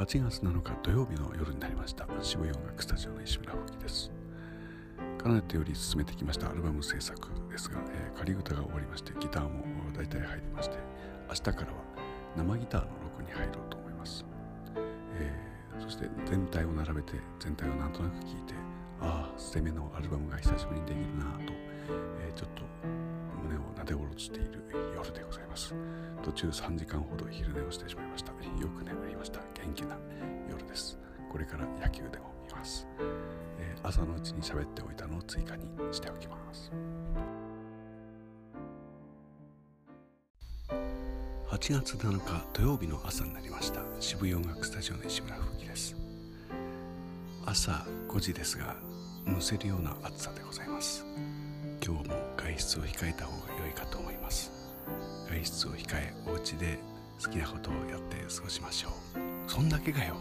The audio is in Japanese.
8月7日土曜日の夜になりました。渋谷音楽スタジオの石村吹です。かねてより進めてきました。アルバム制作ですが、えー、仮歌が終わりましてギターも大体入りまして明日からは生ギターの録に入ろうと思います、えー、そして全体を並べて全体をなんとなく聞いてああ攻めのアルバムが久しぶりにできるなと、えー、ちょっと胸をなで下ろしている夜でございます。途中3時間ほど昼寝をしてしまいました。よく眠りました。元気な夜です。これから野球でも見ます、えー、朝のうちに喋っておいたのを追加にしておきます。8月7日土曜日の朝になりました。渋谷音楽スタジオの石村吹雪です。朝5時ですがむせるような暑さでございます。今日も外出を控えた方が良いかと思います。外出を控えお家で好きなことをやって過ごしましょう。んだけかよ。